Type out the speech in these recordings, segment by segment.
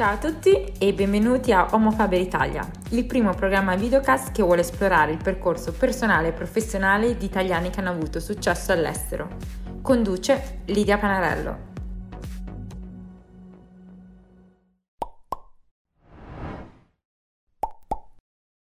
Ciao a tutti e benvenuti a Homo Faber Italia, il primo programma videocast che vuole esplorare il percorso personale e professionale di italiani che hanno avuto successo all'estero. Conduce Lidia Panarello.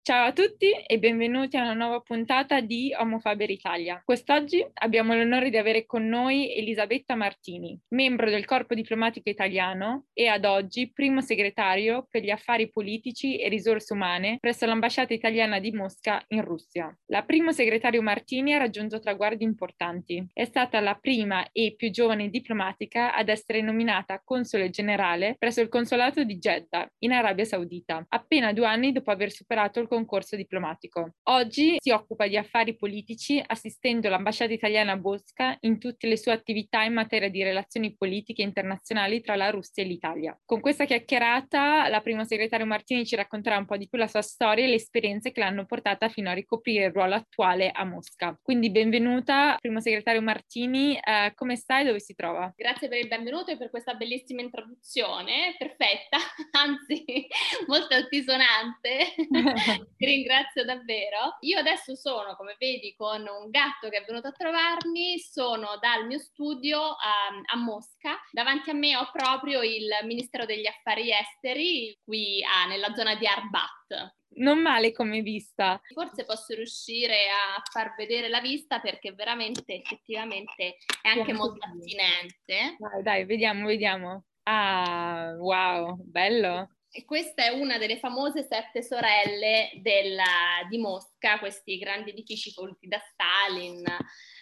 Ciao a tutti e benvenuti a una nuova puntata di Homo Faber Italia. Quest'oggi abbiamo l'onore di avere con noi Elisabetta Martini, membro del Corpo Diplomatico Italiano e ad oggi primo segretario per gli affari politici e risorse umane presso l'ambasciata italiana di Mosca in Russia. La primo segretario Martini ha raggiunto traguardi importanti. È stata la prima e più giovane diplomatica ad essere nominata console generale presso il consolato di Jeddah, in Arabia Saudita, appena due anni dopo aver superato il concorso diplomatico. Oggi si occupa di affari politici assistendo l'ambasciata italiana a Bosca in tutte le sue attività in materia di relazioni politiche internazionali tra la Russia e l'Italia. Con questa chiacchierata la prima segretaria Martini ci racconterà un po' di più la sua storia e le esperienze che l'hanno portata fino a ricoprire il ruolo attuale a Mosca. Quindi benvenuta, primo segretario Martini, eh, come stai? Dove si trova? Grazie per il benvenuto e per questa bellissima introduzione, perfetta, anzi molto altisonante. Ti ringrazio davvero. Io adesso sono, come vedi, con un gatto che è venuto a trovarmi, sono dal mio studio a, a Mosca. Davanti a me ho proprio il Ministero degli Affari Esteri, qui ah, nella zona di Arbat non male come vista. Forse posso riuscire a far vedere la vista perché veramente, effettivamente, è anche molto attinente. Dai, dai, vediamo, vediamo. Ah, wow, bello. E questa è una delle famose sette sorelle della, di Mosca, questi grandi edifici voluti da Stalin,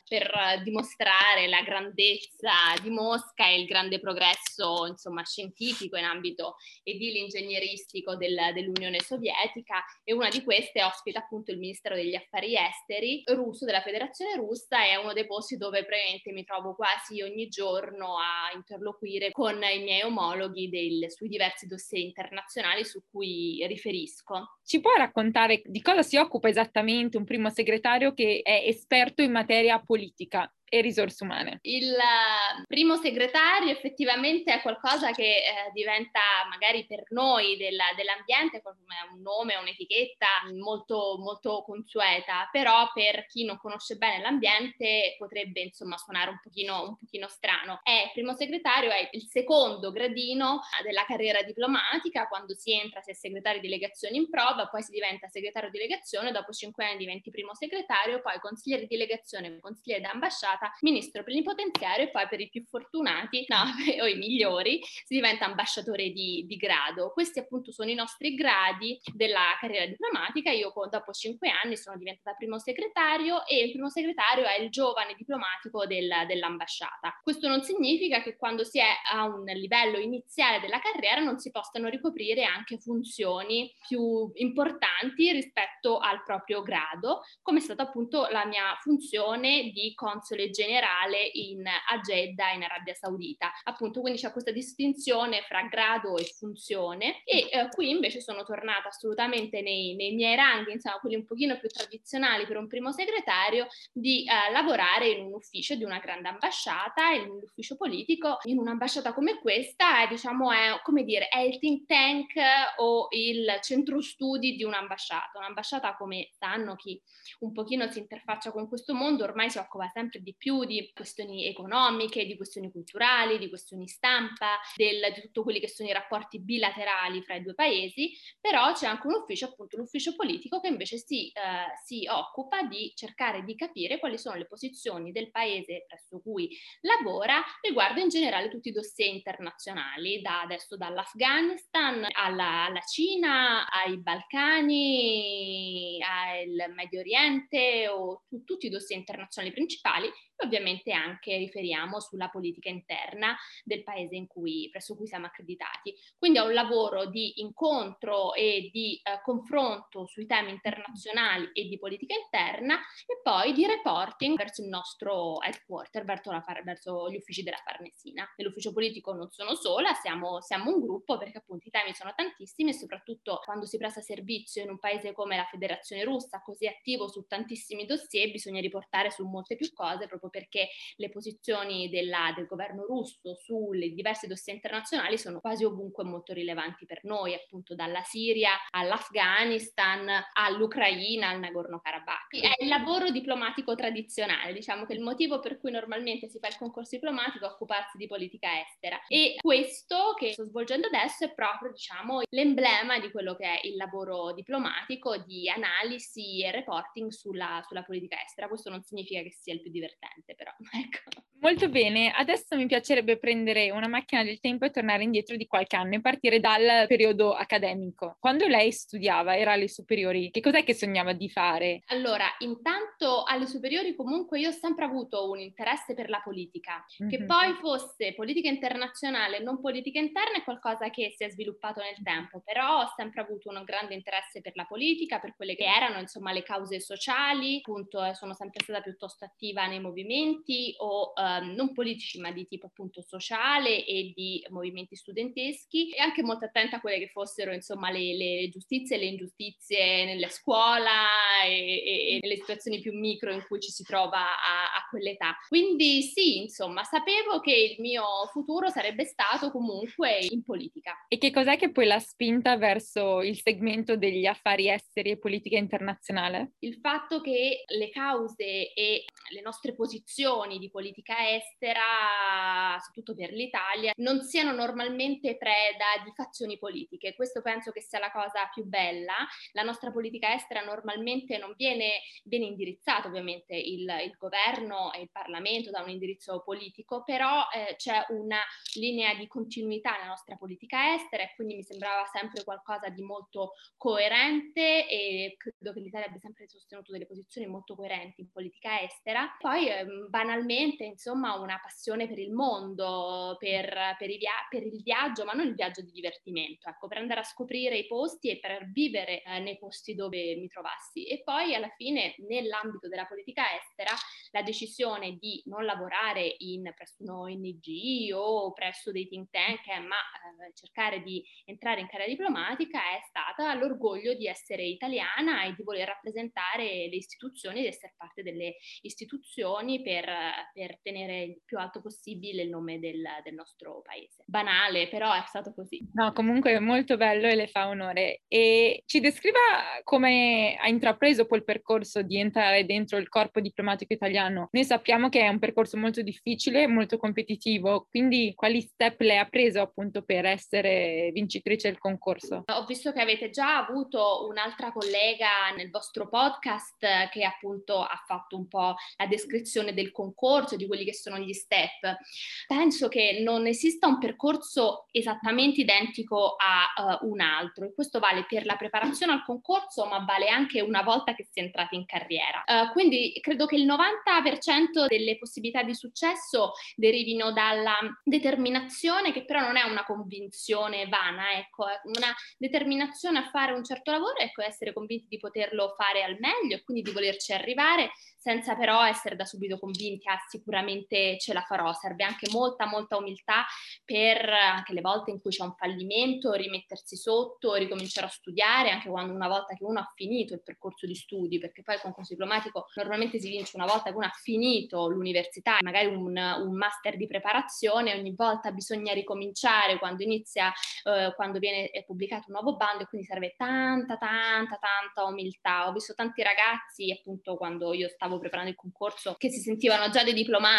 per dimostrare la grandezza di Mosca e il grande progresso insomma, scientifico in ambito edile ingegneristico del, dell'Unione Sovietica e una di queste ospita appunto il Ministero degli Affari Esteri russo della Federazione Russa è uno dei posti dove praticamente mi trovo quasi ogni giorno a interloquire con i miei omologhi del, sui diversi dossier internazionali su cui riferisco. Ci puoi raccontare di cosa si occupa esattamente un primo segretario che è esperto in materia politica? Politica e risorse umane. Il eh, primo segretario effettivamente è qualcosa che eh, diventa magari per noi della, dell'ambiente un nome, un'etichetta molto, molto consueta, però per chi non conosce bene l'ambiente potrebbe insomma suonare un pochino, un pochino strano. È il primo segretario, è il secondo gradino della carriera diplomatica, quando si entra si è segretario di delegazione in prova, poi si diventa segretario di delegazione, dopo cinque anni diventi primo segretario, poi consigliere di delegazione, consigliere d'ambasciata diventata ministro plenipotenziario e poi per i più fortunati, no, o i migliori, si diventa ambasciatore di, di, grado. Questi appunto sono i nostri gradi della carriera diplomatica. Io dopo cinque anni sono diventata primo segretario e il primo segretario è il giovane diplomatico del, dell'ambasciata. Questo non significa che quando si è a un livello iniziale della carriera non si possano ricoprire anche funzioni più importanti rispetto al proprio grado, come è stata appunto la mia funzione di console generale in, a Jeddah in Arabia Saudita. Appunto, quindi c'è questa distinzione fra grado e funzione e eh, qui invece sono tornata assolutamente nei, nei, miei ranghi, insomma, quelli un pochino più tradizionali per un primo segretario, di eh, lavorare in un ufficio di una grande ambasciata, in un ufficio politico, in un'ambasciata come questa, è, diciamo, è, come dire, è il think tank o il centro studi di un'ambasciata. Un'ambasciata, come sanno chi un pochino si interfaccia con questo mondo, ormai si occupa sempre di più di questioni economiche, di questioni culturali, di questioni stampa, del, di tutto quelli che sono i rapporti bilaterali fra i due paesi, però c'è anche un ufficio, appunto l'ufficio politico, che invece si, eh, si occupa di cercare di capire quali sono le posizioni del paese presso cui lavora riguardo in generale tutti i dossier internazionali, da adesso dall'Afghanistan alla, alla Cina, ai Balcani, al Medio Oriente o tu, tutti i dossier internazionali principali ovviamente anche riferiamo sulla politica interna del paese cui, presso cui siamo accreditati. Quindi è un lavoro di incontro e di eh, confronto sui temi internazionali e di politica interna e poi di reporting verso il nostro headquarter, verso, la, verso gli uffici della Farnesina. Nell'ufficio politico non sono sola, siamo, siamo un gruppo perché appunto i temi sono tantissimi e soprattutto quando si presta servizio in un paese come la Federazione Russa, così attivo su tantissimi dossier, bisogna riportare su molte più cose proprio proprio perché le posizioni della, del governo russo sulle diverse dossier internazionali sono quasi ovunque molto rilevanti per noi, appunto dalla Siria all'Afghanistan, all'Ucraina, al Nagorno-Karabakh. È il lavoro diplomatico tradizionale, diciamo che il motivo per cui normalmente si fa il concorso diplomatico è occuparsi di politica estera e questo che sto svolgendo adesso è proprio, diciamo, l'emblema di quello che è il lavoro diplomatico di analisi e reporting sulla, sulla politica estera. Questo non significa che sia il più divertente, però ecco. Molto bene, adesso mi piacerebbe prendere una macchina del tempo e tornare indietro di qualche anno e partire dal periodo accademico. Quando lei studiava, era alle superiori, che cos'è che sognava di fare? Allora, intanto alle superiori comunque io ho sempre avuto un interesse per la politica, mm-hmm. che poi fosse politica internazionale, non politica interna è qualcosa che si è sviluppato nel tempo, però ho sempre avuto un grande interesse per la politica, per quelle che erano insomma le cause sociali, appunto eh, sono sempre stata piuttosto attiva nei movimenti o um, non politici ma di tipo appunto sociale e di movimenti studenteschi e anche molto attenta a quelle che fossero insomma le, le giustizie e le ingiustizie nella scuola e, e, nelle situazioni più micro in cui ci si trova a, a quell'età. Quindi sì, insomma, sapevo che il mio futuro sarebbe stato comunque in politica. E che cos'è che poi l'ha spinta verso il segmento degli affari esteri e politica internazionale? Il fatto che le cause e le nostre posizioni di politica estera, soprattutto per l'Italia, non siano normalmente preda di fazioni politiche. Questo penso che sia la cosa più bella. La nostra politica estera normalmente non viene, viene indirizzato ovviamente il, il, governo e il Parlamento da un indirizzo politico, però eh, c'è una linea di continuità nella nostra politica estera e quindi mi sembrava sempre qualcosa di molto coerente e credo che l'Italia abbia sempre sostenuto delle posizioni molto coerenti in politica estera. Poi eh, banalmente, insomma, una passione per il mondo, per, per, via- per, il viaggio, ma non il viaggio di divertimento, ecco, per andare a scoprire i posti e per vivere eh, nei posti dove mi trovassi. E poi alla fine, nell'ambito della politica estera, la decisione di non lavorare in, presso un ONG o presso dei think tank, eh, ma eh, cercare di entrare in carriera diplomatica è stata l'orgoglio di essere italiana e di voler rappresentare le istituzioni, di essere parte delle istituzioni per, per tenere il più alto possibile il nome del, del, nostro paese. Banale, però è stato così. No, comunque è molto bello e le fa onore. E ci descriva come ha intrapreso poi il percorso di entrare dentro il corpo diplomatico italiano. Noi sappiamo che è un percorso molto difficile, molto competitivo, quindi quali step le ha preso appunto per essere vincitrice del concorso? Ho visto che avete già avuto un'altra collega nel vostro podcast che appunto ha fatto un po' la descrizione del concorso, di quelli che sono gli step. Penso che non esista un percorso esattamente identico a uh, un altro e questo vale per la preparazione al concorso, ma vale anche una volta che si è entrati in carriera. Uh, quindi credo che il 90% delle possibilità di successo derivino dalla determinazione, che però non è una convinzione vana, ecco, è una determinazione a fare un certo lavoro, ecco, essere convinti di poterlo fare al meglio e quindi di volerci arrivare senza però essere da subito convinti, ah sicuramente ce la farò, serve anche molta molta umiltà per anche le volte in cui c'è un fallimento, rimettersi sotto, ricominciare a studiare, anche quando una volta che uno ha finito il percorso di studi, perché poi il concorso diplomatico normalmente si vince una volta che uno ha finito l'università, magari un, un master di preparazione, ogni volta bisogna ricominciare quando inizia, eh, quando viene pubblicato un nuovo bando e quindi serve tanta, tanta, tanta umiltà. Ho visto tanti ragazzi appunto quando io stavo preparando il concorso che si sentivano già dei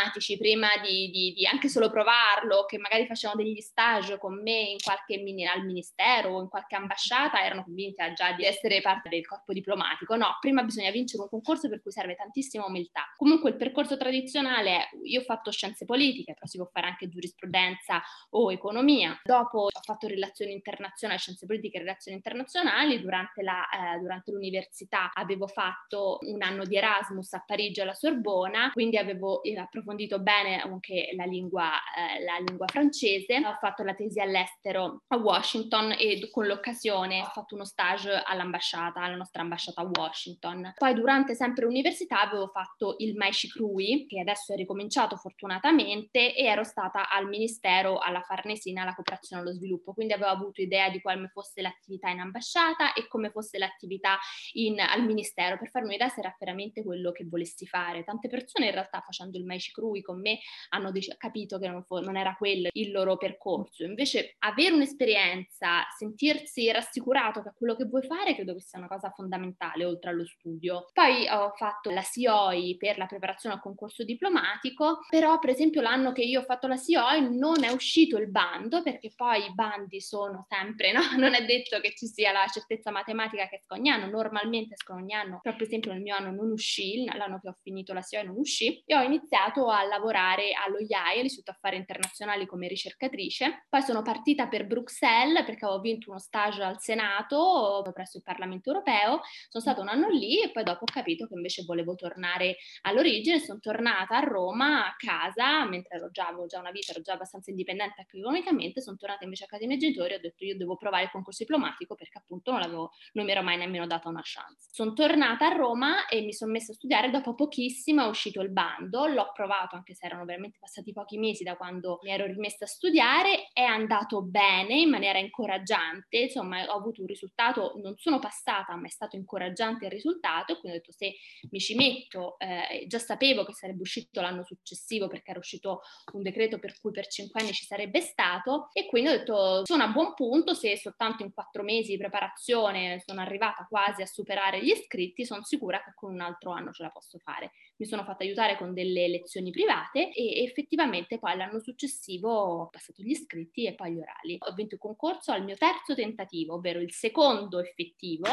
diplomatici prima di, di, di anche solo provarlo, che magari facevano degli stage con me in qualche al ministero o in qualche ambasciata, erano convinti già di essere parte del corpo diplomatico. No, prima bisogna vincere un concorso per cui serve tantissima umiltà. Comunque il percorso tradizionale io ho fatto scienze politiche, però si può fare anche giurisprudenza o economia. Dopo ho fatto relazioni internazionali, scienze politiche e relazioni internazionali. Durante, la, eh, durante l'università avevo fatto un anno di Erasmus a Parigi alla Sorbona, quindi avevo approfondito approfondito bene anche la lingua, eh, la lingua francese, ho fatto la tesi all'estero a Washington e con l'occasione ho fatto uno stage all'ambasciata, alla nostra ambasciata a Washington. Poi durante sempre l'università avevo fatto il Maishi Crui, che adesso è ricominciato fortunatamente, e ero stata al Ministero, alla Farnesina, alla cooperazione allo sviluppo, quindi avevo avuto idea di come fosse l'attività in ambasciata e come fosse l'attività in, al Ministero, per farmi un'idea se era veramente quello che volessi fare. Tante persone in realtà facendo il Maishi Crui con me hanno dec- capito che non, fo- non era quello il loro percorso, invece avere un'esperienza, sentirsi rassicurato che quello che vuoi fare, credo che sia una cosa fondamentale oltre allo studio. Poi ho fatto la CIOI per la preparazione al concorso diplomatico, però per esempio l'anno che io ho fatto la CIOI non è uscito il bando perché poi i bandi sono sempre, no? Non è detto che ci sia la certezza matematica che esca ogni anno, normalmente escono ogni anno, però per esempio nel mio anno non uscì, l'anno che ho finito la CIOI non uscì, e ho iniziato a lavorare allo IAI, all'Istituto Affari Internazionali come ricercatrice, poi sono partita per Bruxelles perché avevo vinto uno stage al Senato presso il Parlamento Europeo, sono stata un anno lì e poi dopo ho capito che invece volevo tornare all'origine, sono tornata a Roma a casa, mentre ero già, avevo già una vita, ero già abbastanza indipendente economicamente, sono tornata invece a casa dei miei genitori e ho detto io devo provare il concorso diplomatico perché appunto non, l'avevo, non mi ero mai nemmeno data una chance. Sono tornata a Roma e mi sono messa a studiare, dopo pochissimo è uscito il bando, l'ho provato anche se erano veramente passati pochi mesi da quando mi ero rimessa a studiare, è andato bene in maniera incoraggiante, insomma ho avuto un risultato, non sono passata ma è stato incoraggiante il risultato quindi ho detto se mi ci metto, eh, già sapevo che sarebbe uscito l'anno successivo perché era uscito un decreto per cui per cinque anni ci sarebbe stato e quindi ho detto sono a buon punto se soltanto in quattro mesi di preparazione sono arrivata quasi a superare gli iscritti, sono sicura che con un altro anno ce la posso fare. Mi sono fatta aiutare con delle lezioni private e effettivamente poi l'anno successivo ho passato gli iscritti e poi gli orali. Ho vinto il concorso al mio terzo tentativo, ovvero il secondo effettivo,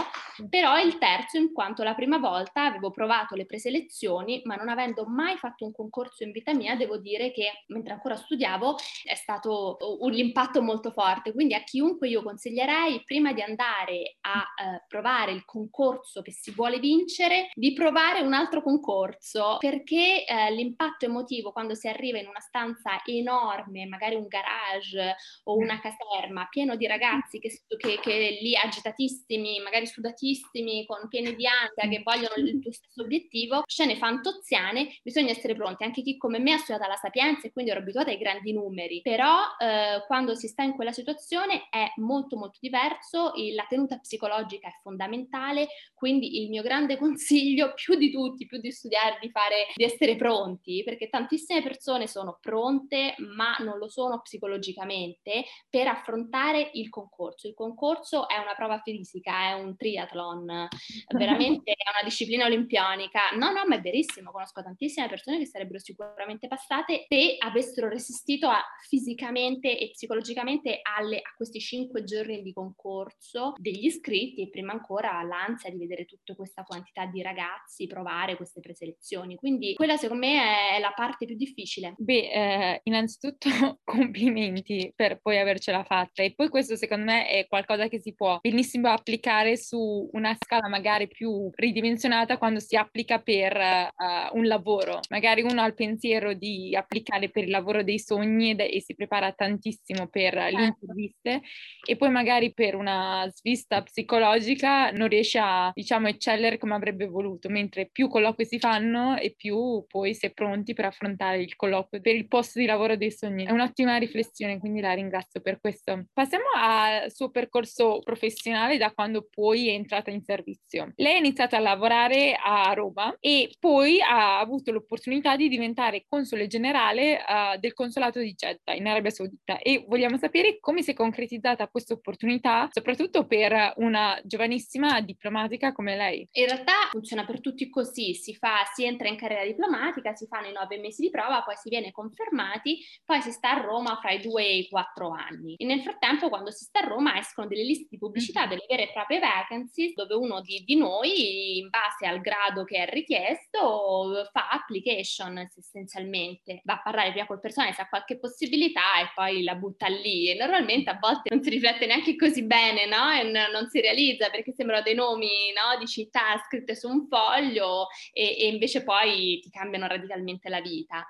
però il terzo in quanto la prima volta avevo provato le preselezioni, ma non avendo mai fatto un concorso in vita mia, devo dire che mentre ancora studiavo è stato un impatto molto forte. Quindi a chiunque io consiglierei, prima di andare a eh, provare il concorso che si vuole vincere, di provare un altro concorso, perché eh, l'impatto emotivo quando si arriva in una stanza enorme, magari un garage o una caserma, pieno di ragazzi che, che, che lì agitatissimi, magari sudatissimi, con pieni di ansia, che vogliono il tuo stesso obiettivo, scene fantoziane, bisogna essere pronti. Anche chi come me ha studiato la Sapienza e quindi ero abituata ai grandi numeri, però eh, quando si sta in quella situazione è molto molto diverso, la tenuta psicologica è fondamentale, quindi il mio grande consiglio, più di tutti, più di studiare, di fare, di essere pronti, perché tantissime persone sono pronte ma non lo sono psicologicamente per affrontare il concorso. Il concorso è una prova fisica, è un triathlon, veramente è una disciplina olimpionica. No, no, ma è verissimo, conosco tantissime persone che sarebbero sicuramente passate se avessero resistito a, fisicamente e psicologicamente alle, a questi cinque giorni di concorso degli iscritti e prima ancora l'ansia di vedere tutta questa quantità di ragazzi provare queste preselezioni. Quindi quella secondo me è la parte più difficile. Beh, eh, innanzitutto complimenti per poi avercela fatta e poi questo secondo me è qualcosa che si può benissimo applicare su una scala magari più ridimensionata quando si applica per uh, un lavoro. Magari uno ha il pensiero di applicare per il lavoro dei sogni ed, e si prepara tantissimo per certo. le interviste e poi magari per una svista psicologica non riesce a, diciamo, eccellere come avrebbe voluto, mentre più colloqui si fanno e più poi si è pronti per affrontare il colloquio per il posto di lavoro dei sogni. È un'ottima riflessione, quindi la ringrazio per questo. Passiamo al suo percorso professionale da quando poi è entrata in servizio. Lei ha iniziato a lavorare a Roma e poi ha avuto l'opportunità di diventare console generale uh, del consolato di Jeddah in Arabia Saudita e vogliamo sapere come si è concretizzata questa opportunità, soprattutto per una giovanissima diplomatica come lei. In realtà funziona per tutti così, si, fa, si entra in carriera diplomatica, si fanno i nove mesi di prova, poi si viene confermati, poi si sta a Roma fra i due e i quattro anni. E nel frattempo, quando si sta a Roma, escono delle liste di pubblicità, mm-hmm. delle vere e proprie vacancies, dove uno di, di noi, in base al grado che è richiesto, fa application essenzialmente. Va a parlare prima col personale se ha qualche possibilità e poi la butta lì. E normalmente a volte non si riflette neanche così bene, no? E n- non si realizza perché sembrano dei nomi no? di città scritte su un foglio e, e invece invece poi ti cambiano radicalmente la vita.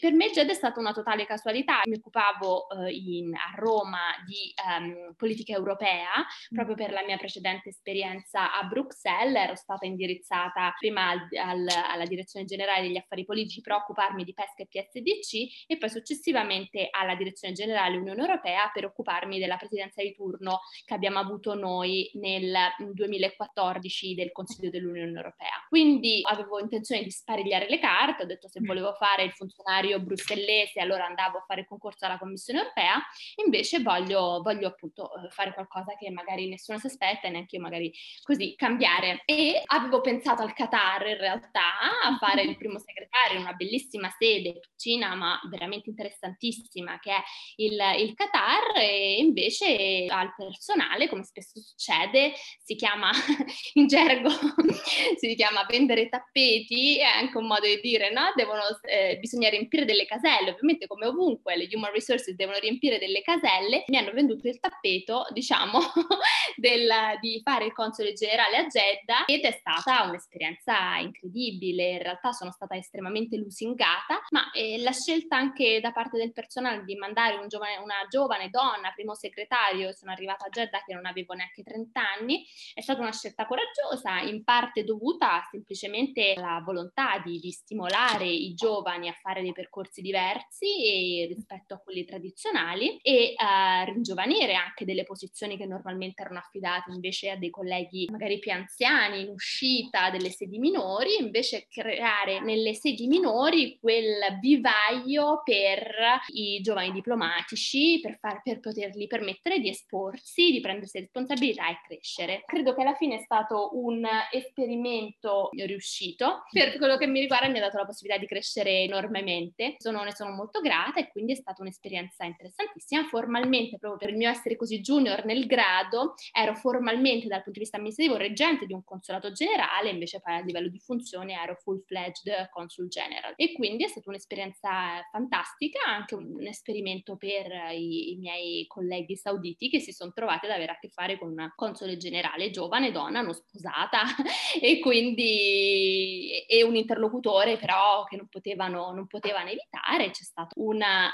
Per me Jed è stata una totale casualità, mi occupavo uh, in, a Roma di um, politica europea proprio per la mia precedente esperienza a Bruxelles, ero stata indirizzata prima al, al, alla direzione generale degli affari politici per occuparmi di pesca e PSDC e poi successivamente alla direzione generale Unione Europea per occuparmi della presidenza di turno che abbiamo avuto noi nel 2014 del Consiglio dell'Unione Europea. Quindi avevo intenzione di sparigliare le carte, ho detto se mm. volevo fare il funzionario brussellese allora andavo a fare il concorso alla Commissione Europea, invece voglio, voglio appunto eh, fare qualcosa che magari nessuno si aspetta e neanche io magari così cambiare. E avevo pensato al Qatar in realtà a fare il primo segretario in una bellissima sede piccina ma veramente interessantissima che è il, il Qatar e invece al personale come spesso succede si chiama in gergo si chiama vendere tappeti è anche un modo di dire no? Devono eh, bisogna riempire delle caselle ovviamente come ovunque le human resources devono riempire delle caselle. Mi hanno venduto il tappeto diciamo del, di fare il console generale a Jeddah ed è stata un'esperienza incredibile. In realtà sono stata estremamente lusingata ma eh, la scelta anche da parte del personale di mandare un giovane, una giovane donna primo segretario sono arrivata a Jeddah che non avevo neanche 30 anni è stata una scelta coraggiosa in parte dovuta semplicemente alla volontà di, di stimolare i giovani a fare dei percorsi diversi rispetto a quelli tradizionali e a ringiovanire anche delle posizioni che normalmente erano affidate invece a dei colleghi magari più anziani in uscita delle sedi minori, invece creare nelle sedi minori quel vivaio per i giovani diplomatici per, far, per poterli permettere di esporsi, di prendersi responsabilità e crescere. Credo che alla fine è stato un esperimento riuscito. Per quello che mi riguarda mi ha dato la possibilità di crescere enormemente. Sono, ne sono molto grata e quindi è stata un'esperienza interessantissima. Formalmente, proprio per il mio essere così junior nel grado, ero formalmente dal punto di vista amministrativo reggente di un consolato generale, invece poi a livello di funzione ero full-fledged consul general. E quindi è stata un'esperienza fantastica, anche un, esperimento per i, i, miei colleghi sauditi che si sono trovati ad avere a che fare con una console generale giovane, donna, non sposata e quindi e un interlocutore però che non potevano, non potevano evitare. C'è stato una,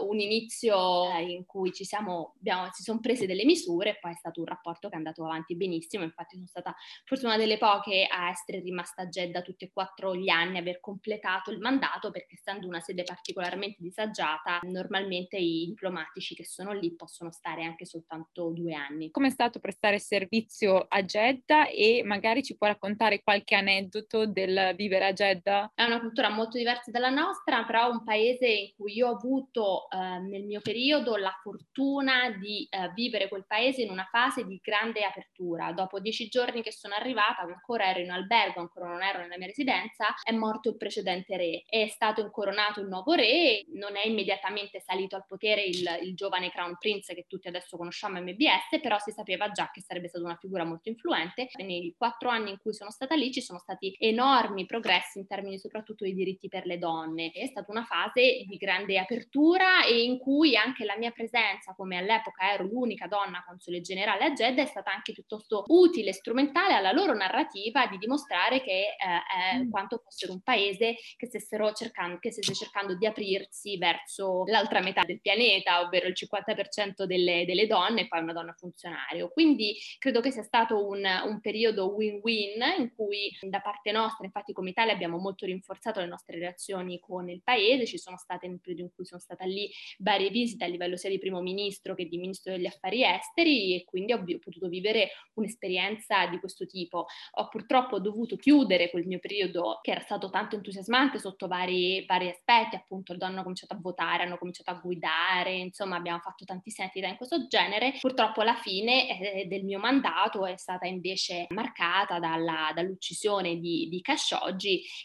uh, un inizio in cui ci siamo, abbiamo, si sono prese delle misure e poi è stato un rapporto che è andato avanti benissimo. Infatti sono stata forse una delle poche a essere rimasta a Jeddah tutti e quattro gli anni, aver completato il mandato perché essendo una sede particolarmente disagiata, normalmente i diplomatici che sono lì possono stare anche soltanto due anni. Come è stato prestare servizio a Jeddah e magari ci può raccontare qualche aneddoto del vivere a Jeddah? È una cultura molto diversa dalla nostra, però un paese in cui io ho avuto eh, nel mio periodo la fortuna di eh, vivere quel paese in una fase di grande apertura. Dopo dieci giorni che sono arrivata, ancora ero in albergo, ancora non ero nella mia residenza, è morto il precedente re. È stato incoronato il nuovo re, non è immediatamente salito al potere il, il giovane Crown Prince che tutti adesso conosciamo MBS, però si sapeva già che sarebbe stata una figura molto influente. Nei quattro anni in cui sono stata lì ci sono stati enormi progressi in termini soprattutto di diritti per le donne. È stata una fase di grande apertura e in cui anche la mia presenza, come all'epoca ero l'unica donna console generale a Jeddah, è stata anche piuttosto utile e strumentale alla loro narrativa di dimostrare che eh, eh, quanto fossero un paese che stessero cercando, che stesse cercando di aprirsi verso l'altra metà del pianeta, ovvero il 50% delle, delle donne e poi una donna funzionario. Quindi credo che sia stato un, un periodo win-win in cui da parte nostra, infatti come Italia abbiamo molto rinforzato le nostre relazioni con il paese, ci sono state nel periodo in cui sono stata lì varie visite a livello sia di primo ministro che di ministro degli affari esteri e quindi ho, ho potuto vivere un'esperienza di questo tipo. Ho purtroppo dovuto chiudere quel mio periodo che era stato tanto entusiasmante sotto vari, vari aspetti, appunto le donne hanno cominciato a votare, hanno cominciato a guidare, insomma abbiamo fatto tantissime attività in questo genere. Purtroppo la fine eh, del mio mandato è stata invece marcata dalla, dall'uccisione di, di Khashoggi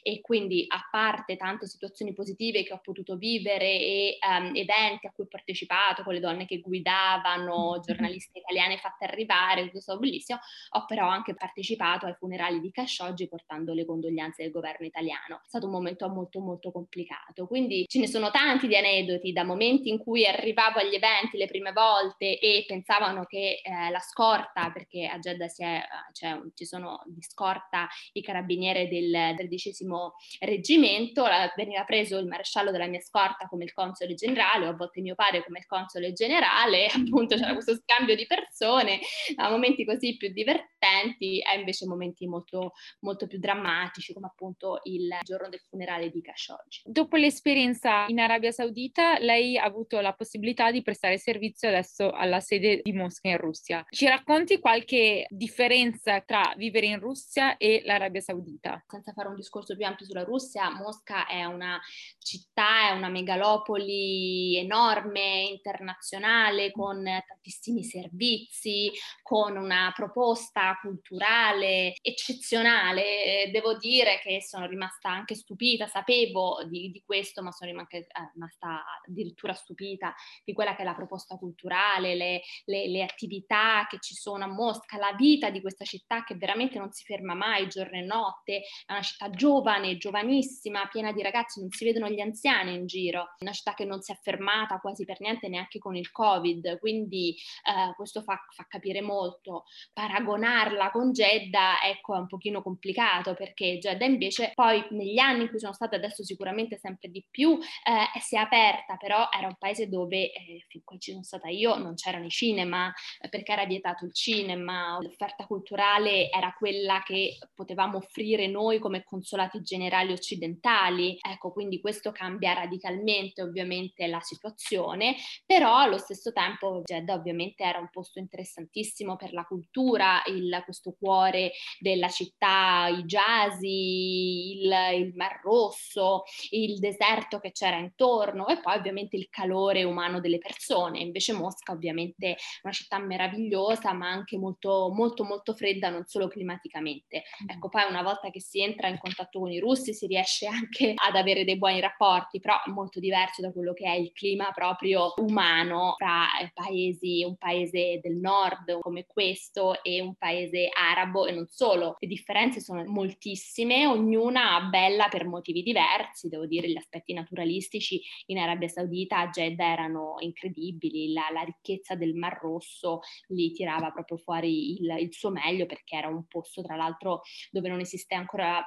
e quindi a parte tante situazioni positive che ho potuto vivere e um, eventi a cui ho partecipato con le donne che guidavano, mm-hmm. giornaliste italiane fatte arrivare, tutto stato bellissimo, ho però anche partecipato ai funerali di Khashoggi portando le condoglianze del governo italiano. È stato un momento molto molto complicato, quindi ce ne sono tanti di aneddoti da momenti in cui arrivavo agli eventi, le prime prime volte e pensavano che eh, la scorta, perché a Jeddah è, cioè, ci sono di scorta i carabinieri del tredicesimo reggimento, veniva preso il maresciallo della mia scorta come il console generale, o a volte mio padre come il console generale, appunto c'era questo scambio di persone, a momenti così più divertenti e invece momenti molto, molto più drammatici come appunto il giorno del funerale di Khashoggi. Dopo l'esperienza in Arabia Saudita, lei ha avuto la possibilità di prestare servizio adesso alla sede di Mosca in Russia. Ci racconti qualche differenza tra vivere in Russia e l'Arabia Saudita? Senza fare un discorso più ampio sulla Russia, Mosca è una città, è una megalopoli enorme, internazionale, con tantissimi servizi, con una proposta culturale eccezionale. Devo dire che sono rimasta anche stupita, sapevo di, di questo, ma sono rimasta, eh, rimasta, addirittura stupita di quella che è la proposta culturale, le, le, le attività che ci sono a Mosca, la vita di questa città che veramente non si ferma mai giorno e notte, è una città giovane, giovanissima, piena di ragazzi, non si vedono gli anziani in giro, una città che non si è fermata quasi per niente neanche con il Covid, quindi eh, questo fa, fa capire molto. Paragonarla con Jeddah, ecco, è un pochino complicato perché Jeddah invece poi negli anni in cui sono stata adesso sicuramente sempre di più eh, si è aperta, però era un paese dove eh, fin qui ci sono stata io non c'erano i cinema perché era vietato il cinema, l'offerta culturale era quella che potevamo offrire noi come consolati generali occidentali, ecco quindi questo cambia radicalmente ovviamente la situazione, però allo stesso tempo Jeddah ovviamente era un posto interessantissimo per la cultura, il, questo cuore della città, i jazzy, il, il Mar Rosso, il deserto che c'era intorno e poi ovviamente il calore umano delle persone. Invece Mosca ovviamente è una città meravigliosa ma anche molto molto molto fredda non solo climaticamente. Mm. Ecco poi una volta che si entra in contatto con i russi si riesce anche ad avere dei buoni rapporti, però molto diverso da quello che è il clima proprio umano fra paesi, un paese del nord come questo e un paese arabo e non solo. Le differenze sono moltissime, ognuna bella per motivi diversi, devo dire gli aspetti naturalistici in Arabia Saudita a Jeddah erano incredibili, la, la ricchezza del Mar Rosso li tirava proprio fuori il, il, suo meglio perché era un posto tra l'altro dove non esiste ancora,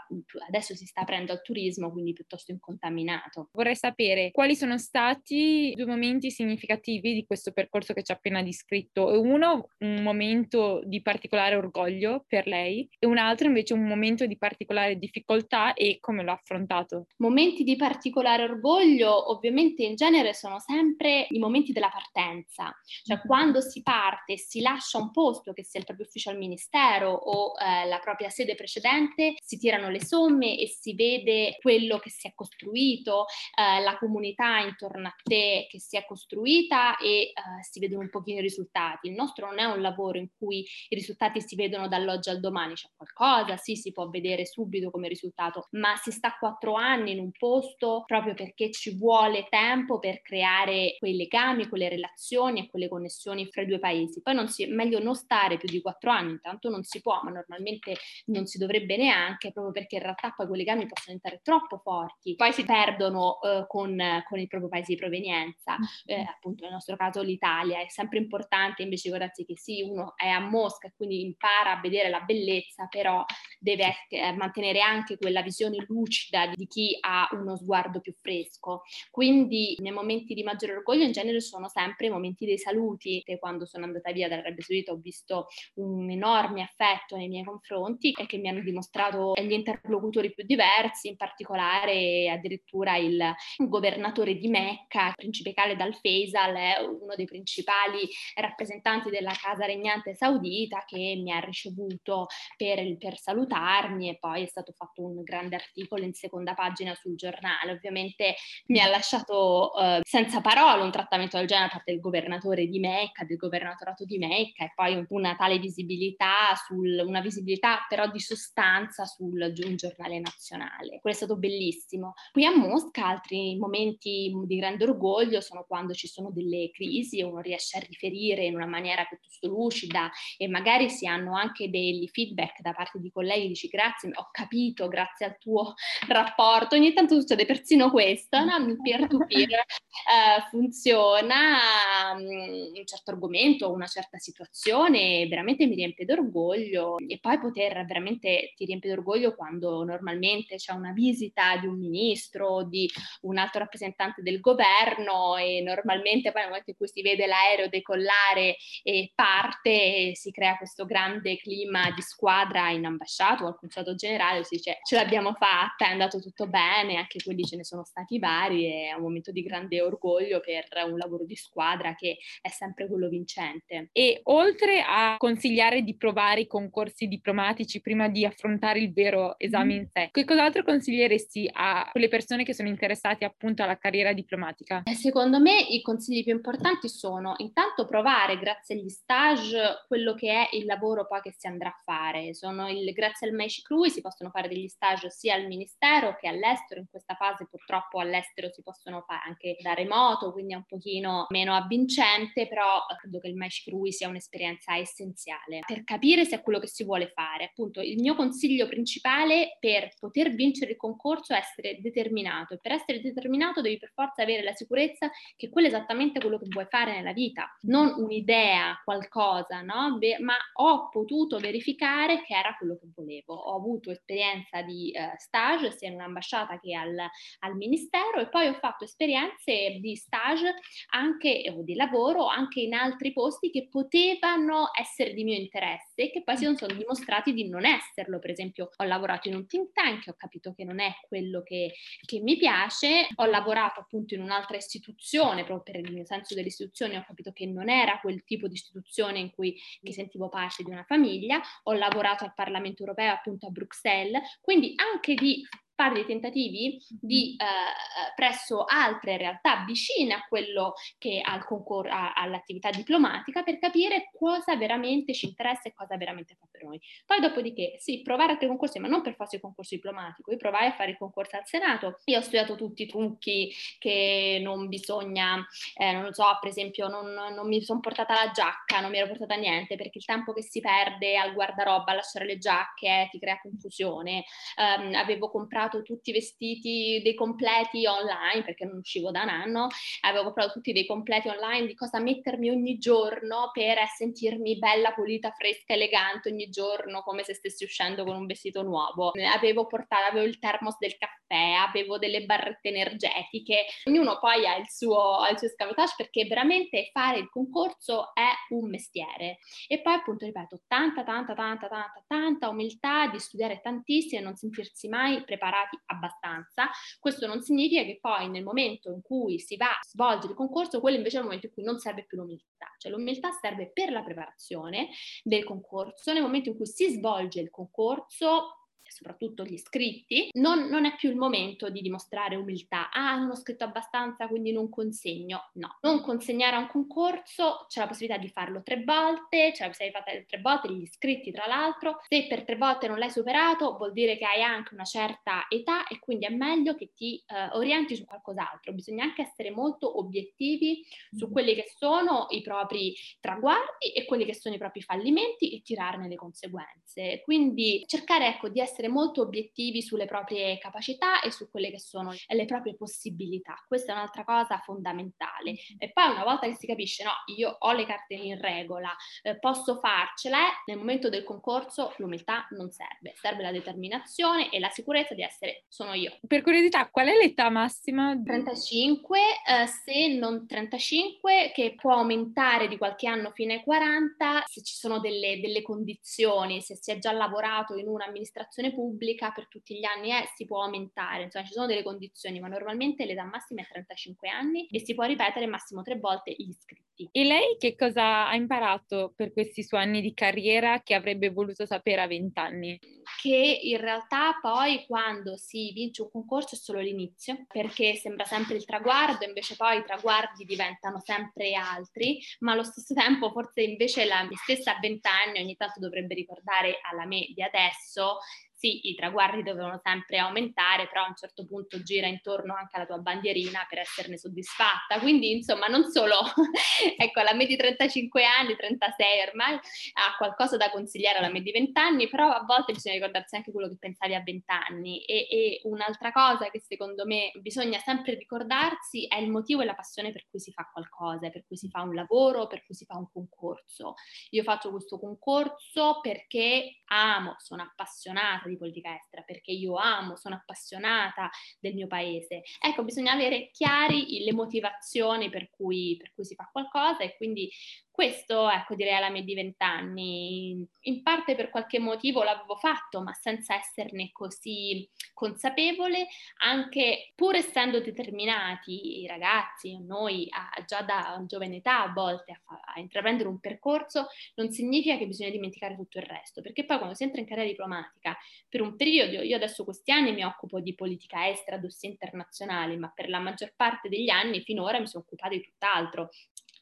adesso si sta aprendo al turismo, quindi piuttosto incontaminato. Vorrei sapere quali sono stati due momenti significativi di questo percorso che ci ha appena descritto. Uno, un momento di particolare orgoglio per lei e un altro invece un momento di particolare difficoltà e come l'ha affrontato. Momenti di particolare orgoglio ovviamente in genere sono sempre i momenti della partenza, cioè mm-hmm. quando si parte e si lascia un posto, che sia il proprio ufficio al ministero o eh, la propria sede precedente, si tirano le somme e si vede quello che si è costruito, eh, la comunità intorno a te che si è costruita e eh, si vedono un pochino i risultati. Il nostro non è un lavoro in cui i risultati si vedono dall'oggi al domani, c'è qualcosa, sì, si può vedere subito come risultato, ma si sta quattro anni in un posto proprio perché ci vuole tempo per creare quei legami, quelle relazioni e quelle connessioni fra i due paesi. Poi non si, meglio non stare più di quattro anni, intanto non si può, ma normalmente non si dovrebbe neanche, proprio perché in realtà poi quei legami possono diventare troppo forti, poi si perdono eh, con, con, il proprio paese di provenienza, eh, appunto nel nostro caso l'Italia. È sempre importante invece ricordarsi che sì, uno è a Mosca e quindi impara a vedere la bellezza, però deve eh, mantenere anche quella visione lucida di chi ha uno sguardo più fresco. Quindi nei momenti di maggiore orgoglio in genere sono sempre i momenti dei saluti. Quando sono andata via dall'Arabia Saudita ho visto un enorme affetto nei miei confronti e che mi hanno dimostrato gli interlocutori più diversi, in particolare addirittura il governatore di Mecca, principe Khaled al-Faisal, è uno dei principali rappresentanti della casa regnante saudita che mi ha ricevuto per, per salutarmi e poi è stato fatto un grande articolo in seconda pagina sul giornale. Ovviamente mi ha lasciato uh, senza parole un trattamento del genere da parte del governatore di Mecca, del governatorato di Mecca e poi una tale visibilità, sul, una visibilità però di sostanza sul un giornale nazionale. Quello è stato bellissimo. Qui a Mosca altri momenti di grande orgoglio sono quando ci sono delle crisi e uno riesce a riferire in una maniera piuttosto lucida e magari si hanno anche dei feedback da parte di colleghi, dici grazie, ho capito, grazie al tuo rapporto. Ogni tanto succede persino questo, no? il peer-to-peer uh, funziona una, mm, un certo argomento, una certa situazione, veramente mi riempie d'orgoglio e poi poter veramente ti riempie d'orgoglio quando normalmente c'è una visita di un ministro, di un altro rappresentante del governo e normalmente poi nel momento in cui si vede l'aereo decollare e parte si crea questo grande clima di squadra in ambasciato o al consolato generale, si dice ce l'abbiamo fatta, è andato tutto bene, anche quelli ce ne sono stati vari, è un momento di grande orgoglio per un lavoro di squadra che è sempre quello vincente. E oltre a consigliare di provare i concorsi diplomatici prima di affrontare il vero esame in sé, che cos'altro consiglieresti a quelle persone che sono interessate appunto alla carriera diplomatica? Eh, secondo me i consigli più importanti sono intanto provare grazie agli stage quello che è il lavoro poi che si andrà a fare. Sono il, grazie al Meici Crui si possono fare degli stage sia al Ministero che all'estero, in questa fase purtroppo all'estero si possono fare anche da remoto, quindi è un pochino meno avvincente, però credo che il Meici Crui sia un'esperienza essenziale per capire se è quello che si vuole fare. Appunto, il mio consiglio principale per poter vincere il concorso essere determinato e per essere determinato devi per forza avere la sicurezza che quello è esattamente quello che vuoi fare nella vita, non un'idea, qualcosa, no? Be- ma ho potuto verificare che era quello che volevo. Ho avuto esperienza di uh, stage sia in un'ambasciata che al, al, ministero e poi ho fatto esperienze di stage anche o di lavoro anche in altri posti che potevano essere di mio interesse e che poi si sono dimostrati di non esserlo. Per esempio ho lavorato in un think tank, ho capito che non è quello che, che mi piace, ho lavorato appunto in un'altra istituzione, proprio per il mio senso delle istituzioni ho capito che non era quel tipo di istituzione in cui mi sentivo parte di una famiglia, ho lavorato al Parlamento europeo appunto a Bruxelles, quindi anche di fare dei tentativi di, eh, eh, presso altre realtà vicine a quello che al concor- a, all'attività diplomatica per capire cosa veramente ci interessa e cosa veramente fa per noi. Poi dopodiché, sì, provare altri concorsi, ma non per fare il concorso diplomatico, io provai a fare il concorso al Senato, io ho studiato tutti i trucchi che non bisogna, eh, non lo so, per esempio non, non mi sono portata la giacca, non mi ero portata niente perché il tempo che si perde al guardaroba a lasciare le giacche ti crea confusione, um, avevo comprato comprato tutti i vestiti dei completi online perché non uscivo da un anno, avevo comprato tutti dei completi online di cosa mettermi ogni giorno per sentirmi bella, pulita, fresca, elegante ogni giorno come se stessi uscendo con un vestito nuovo. Avevo portato, avevo il termos del caffè, avevo delle barrette energetiche, ognuno poi ha il suo, ha il suo escamotage perché veramente fare il concorso è un mestiere. E poi appunto ripeto, tanta, tanta, tanta, tanta, tanta umiltà di studiare tantissimo e non sentirsi mai preparati preparati abbastanza. Questo non significa che poi nel momento in cui si va a svolgere il concorso, quello invece è il momento in cui non serve più l'umiltà, cioè l'umiltà serve per la preparazione del concorso, nel momento in cui si svolge il concorso soprattutto gli iscritti, non, non, è più il momento di dimostrare umiltà. Ah, non ho scritto abbastanza, quindi non consegno. No, non consegnare a un concorso, c'è la possibilità di farlo tre volte, c'è la possibilità di farlo tre volte, gli iscritti tra l'altro. Se per tre volte non l'hai superato, vuol dire che hai anche una certa età e quindi è meglio che ti eh, orienti su qualcos'altro. Bisogna anche essere molto obiettivi su mm-hmm. quelli che sono i propri traguardi e quelli che sono i propri fallimenti e tirarne le conseguenze. Quindi cercare ecco di essere essere molto obiettivi sulle proprie capacità e su quelle che sono le proprie possibilità. Questa è un'altra cosa fondamentale. E poi una volta che si capisce, no, io ho le carte in regola, eh, posso farcela, nel momento del concorso l'umiltà non serve, serve la determinazione e la sicurezza di essere sono io. Per curiosità, qual è l'età massima? 35, eh, se non 35, che può aumentare di qualche anno fino ai 40 se ci sono delle, delle condizioni, se si è già lavorato in un'amministrazione pubblica per tutti gli anni è, si può aumentare, insomma ci sono delle condizioni, ma normalmente l'età massima è 35 anni e si può ripetere massimo tre volte gli iscritti. E lei che cosa ha imparato per questi suoi anni di carriera che avrebbe voluto sapere a 20 anni? Che in realtà poi quando si vince un concorso è solo l'inizio, perché sembra sempre il traguardo, invece poi i traguardi diventano sempre altri, ma allo stesso tempo forse invece la me stessa a 20 anni ogni tanto dovrebbe ricordare alla me di adesso sì, i traguardi devono sempre aumentare, però a un certo punto gira intorno anche alla tua bandierina per esserne soddisfatta. Quindi, insomma, non solo, ecco, la me di 35 anni, 36 ormai, ha qualcosa da consigliare alla me di 20 anni, però a volte bisogna ricordarsi anche quello che pensavi a 20 anni. E, e un'altra cosa che secondo me bisogna sempre ricordarsi è il motivo e la passione per cui si fa qualcosa, per cui si fa un lavoro, per cui si fa un concorso. Io faccio questo concorso perché amo, sono appassionata di politica estera, perché io amo, sono appassionata del mio paese. Ecco, bisogna avere chiari le motivazioni per cui, per cui si fa qualcosa e quindi questo, ecco, direi alla mia di vent'anni, in parte per qualche motivo l'avevo fatto, ma senza esserne così consapevole, anche pur essendo determinati i ragazzi, noi a, già da giovane età a volte a, a, intraprendere un percorso, non significa che bisogna dimenticare tutto il resto, perché poi quando si entra in carriera diplomatica, per un periodo, io adesso questi anni mi occupo di politica estera, dossier internazionali, ma per la maggior parte degli anni finora mi sono occupata di tutt'altro,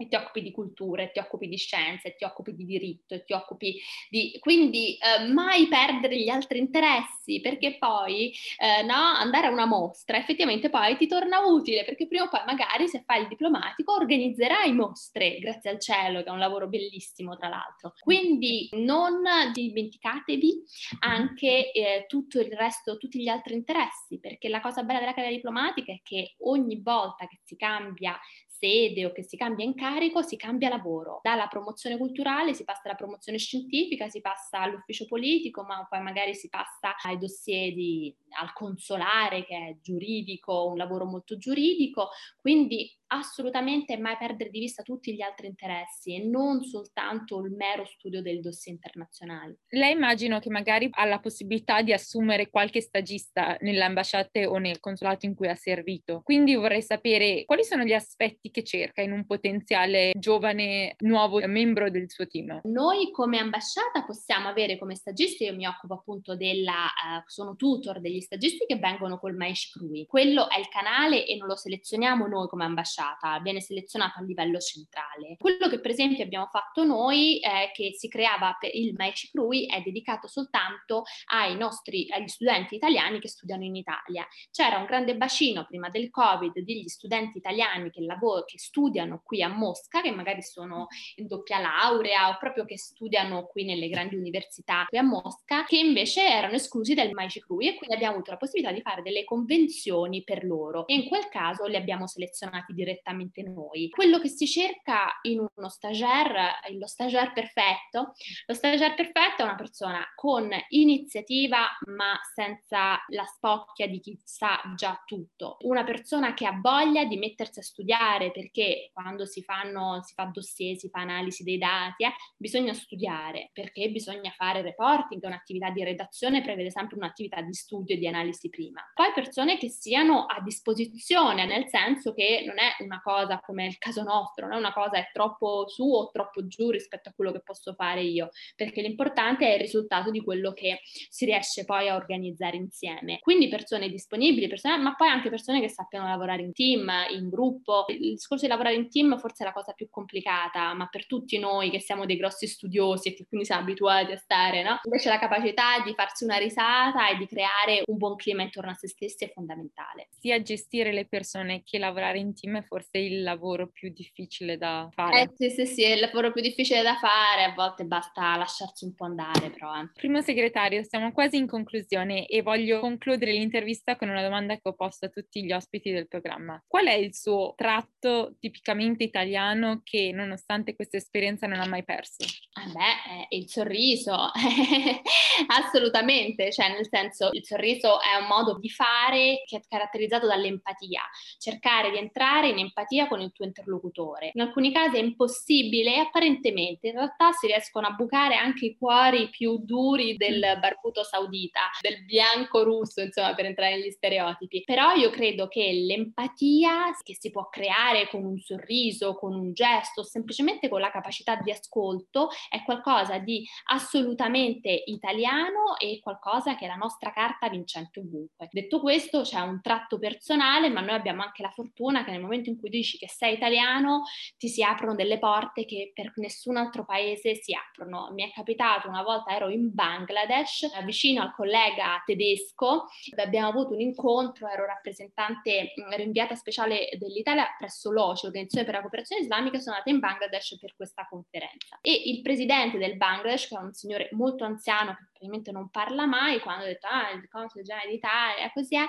e ti occupi di cultura, e ti occupi di scienze, ti occupi di diritto, ti occupi di... Quindi eh, mai perdere gli altri interessi, perché poi eh, no, andare a una mostra effettivamente poi ti torna utile, perché prima o poi magari se fai il diplomatico organizzerai mostre, grazie al cielo, che è un lavoro bellissimo tra l'altro. Quindi non dimenticatevi anche eh, tutto il resto, tutti gli altri interessi, perché la cosa bella della carriera diplomatica è che ogni volta che si cambia sede o che si cambia incarico, si cambia lavoro. Dalla promozione culturale si passa alla promozione scientifica, si passa all'ufficio politico, ma poi magari si passa ai dossier di, al consolare che è giuridico, un lavoro molto giuridico. Quindi assolutamente mai perdere di vista tutti gli altri interessi e non soltanto il mero studio del dossier internazionale. Lei immagino che magari ha la possibilità di assumere qualche stagista nelle ambasciate o nel consolato in cui ha servito. Quindi vorrei sapere quali sono gli aspetti che cerca in un potenziale giovane nuovo membro del suo team. Noi come ambasciata possiamo avere come stagisti, io mi occupo appunto della, uh, sono tutor degli stagisti che vengono col Maish Crui. Quello è il canale e non lo selezioniamo noi come ambasciata viene selezionato a livello centrale. Quello che per esempio abbiamo fatto noi è che si creava il Maeci Crui è dedicato soltanto ai nostri agli studenti italiani che studiano in Italia. C'era un grande bacino prima del Covid degli studenti italiani che, che studiano qui a Mosca, che magari sono in doppia laurea o proprio che studiano qui nelle grandi università qui a Mosca, che invece erano esclusi dal Maeci Crui e quindi abbiamo avuto la possibilità di fare delle convenzioni per loro e in quel caso li abbiamo selezionati direttamente noi. Quello che si cerca in uno stagiaire, lo stagiaire perfetto, lo stagiaire perfetto è una persona con iniziativa ma senza la spocchia di chi sa già tutto, una persona che ha voglia di mettersi a studiare perché quando si fanno, si fa dossier, si fa analisi dei dati, eh, bisogna studiare perché bisogna fare reporting, un'attività di redazione prevede sempre un'attività di studio e di analisi prima. Poi persone che siano a disposizione, nel senso che non è una cosa come il caso nostro, non è una cosa è troppo su o troppo giù rispetto a quello che posso fare io, perché l'importante è il risultato di quello che si riesce poi a organizzare insieme. Quindi persone disponibili, persone, ma poi anche persone che sappiano lavorare in team, in gruppo. Il discorso di lavorare in team forse è la cosa più complicata, ma per tutti noi che siamo dei grossi studiosi e che quindi siamo abituati a stare, no? Invece la capacità di farsi una risata e di creare un buon clima intorno a se stessi è fondamentale. Sia gestire le persone che lavorare in team è forse il lavoro più difficile da fare. Eh sì, sì, sì, è il lavoro più difficile da fare, a volte basta lasciarci un po' andare però. Eh. Primo segretario, siamo quasi in conclusione e voglio concludere l'intervista con una domanda che ho posto a tutti gli ospiti del programma. Qual è il suo tratto tipicamente italiano che nonostante questa esperienza non ha mai perso? Ah beh, eh, il sorriso, assolutamente, cioè nel senso il sorriso è un modo di fare che è caratterizzato dall'empatia, cercare di entrare in empatia con il tuo interlocutore. In alcuni casi è impossibile e apparentemente in realtà si riescono a bucare anche i cuori più duri del barbuto saudita, del bianco russo, insomma, per entrare negli stereotipi. Però io credo che l'empatia che si può creare portare con un sorriso, con un gesto, semplicemente con la capacità di ascolto, è qualcosa di assolutamente italiano e qualcosa che è la nostra carta vincente ovunque. Detto questo, c'è un tratto personale, ma noi abbiamo anche la fortuna che nel momento in cui dici che sei italiano, ti si aprono delle porte che per nessun altro paese si aprono. Mi è capitato una volta, ero in Bangladesh, vicino al collega tedesco, abbiamo avuto un incontro, ero rappresentante, ero inviata speciale dell'Italia presso l'OCE, Organizzazione per la Cooperazione Islamica, sono andata in Bangladesh per questa conferenza. E il presidente del Bangladesh, che è un signore molto anziano, che probabilmente non parla mai, quando ho detto, ah, il consul generale d'Italia, così è,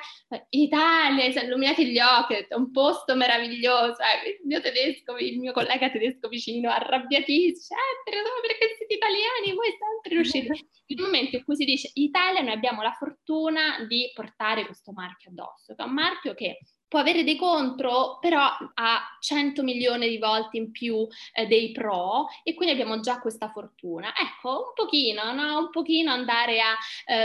in Italia, si è illuminati gli occhi, detto, un posto meraviglioso, eh, il mio tedesco, il mio collega tedesco vicino, arrabbiatissimo, eh, perché siete italiani, voi sempre riuscite. Il momento in cui si dice Italia, noi abbiamo la fortuna di portare questo marchio addosso, che è un marchio che può avere dei contro, però ha 100 milioni di volte in più eh, dei pro e quindi abbiamo già questa fortuna. Ecco, un pochino, no? un pochino andare a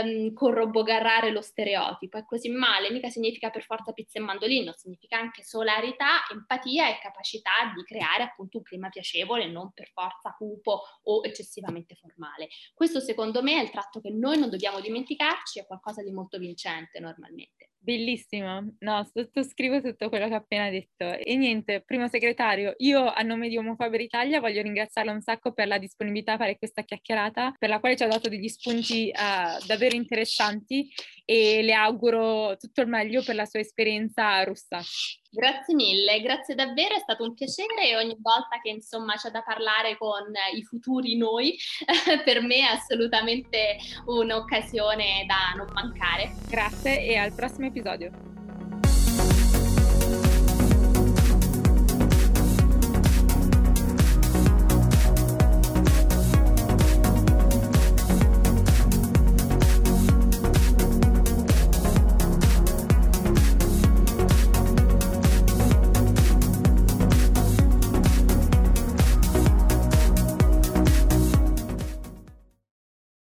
um, corroborare lo stereotipo. È così male, mica significa per forza pizza e mandolino, significa anche solarità, empatia e capacità di creare appunto un clima piacevole, non per forza cupo o eccessivamente formale. Questo secondo me è il tratto che noi non dobbiamo dimenticarci, è qualcosa di molto vincente normalmente. Bellissimo, no, sottoscrivo tutto quello che ha appena detto. E niente, primo segretario, io a nome di Omofaber Italia voglio ringraziarla un sacco per la disponibilità a fare questa chiacchierata, per la quale ci ha dato degli spunti uh, davvero interessanti e le auguro tutto il meglio per la sua esperienza russa. Grazie mille, grazie davvero, è stato un piacere e ogni volta che insomma c'è da parlare con i futuri noi, per me è assolutamente un'occasione da non mancare. Grazie e al prossimo episodio. episódio.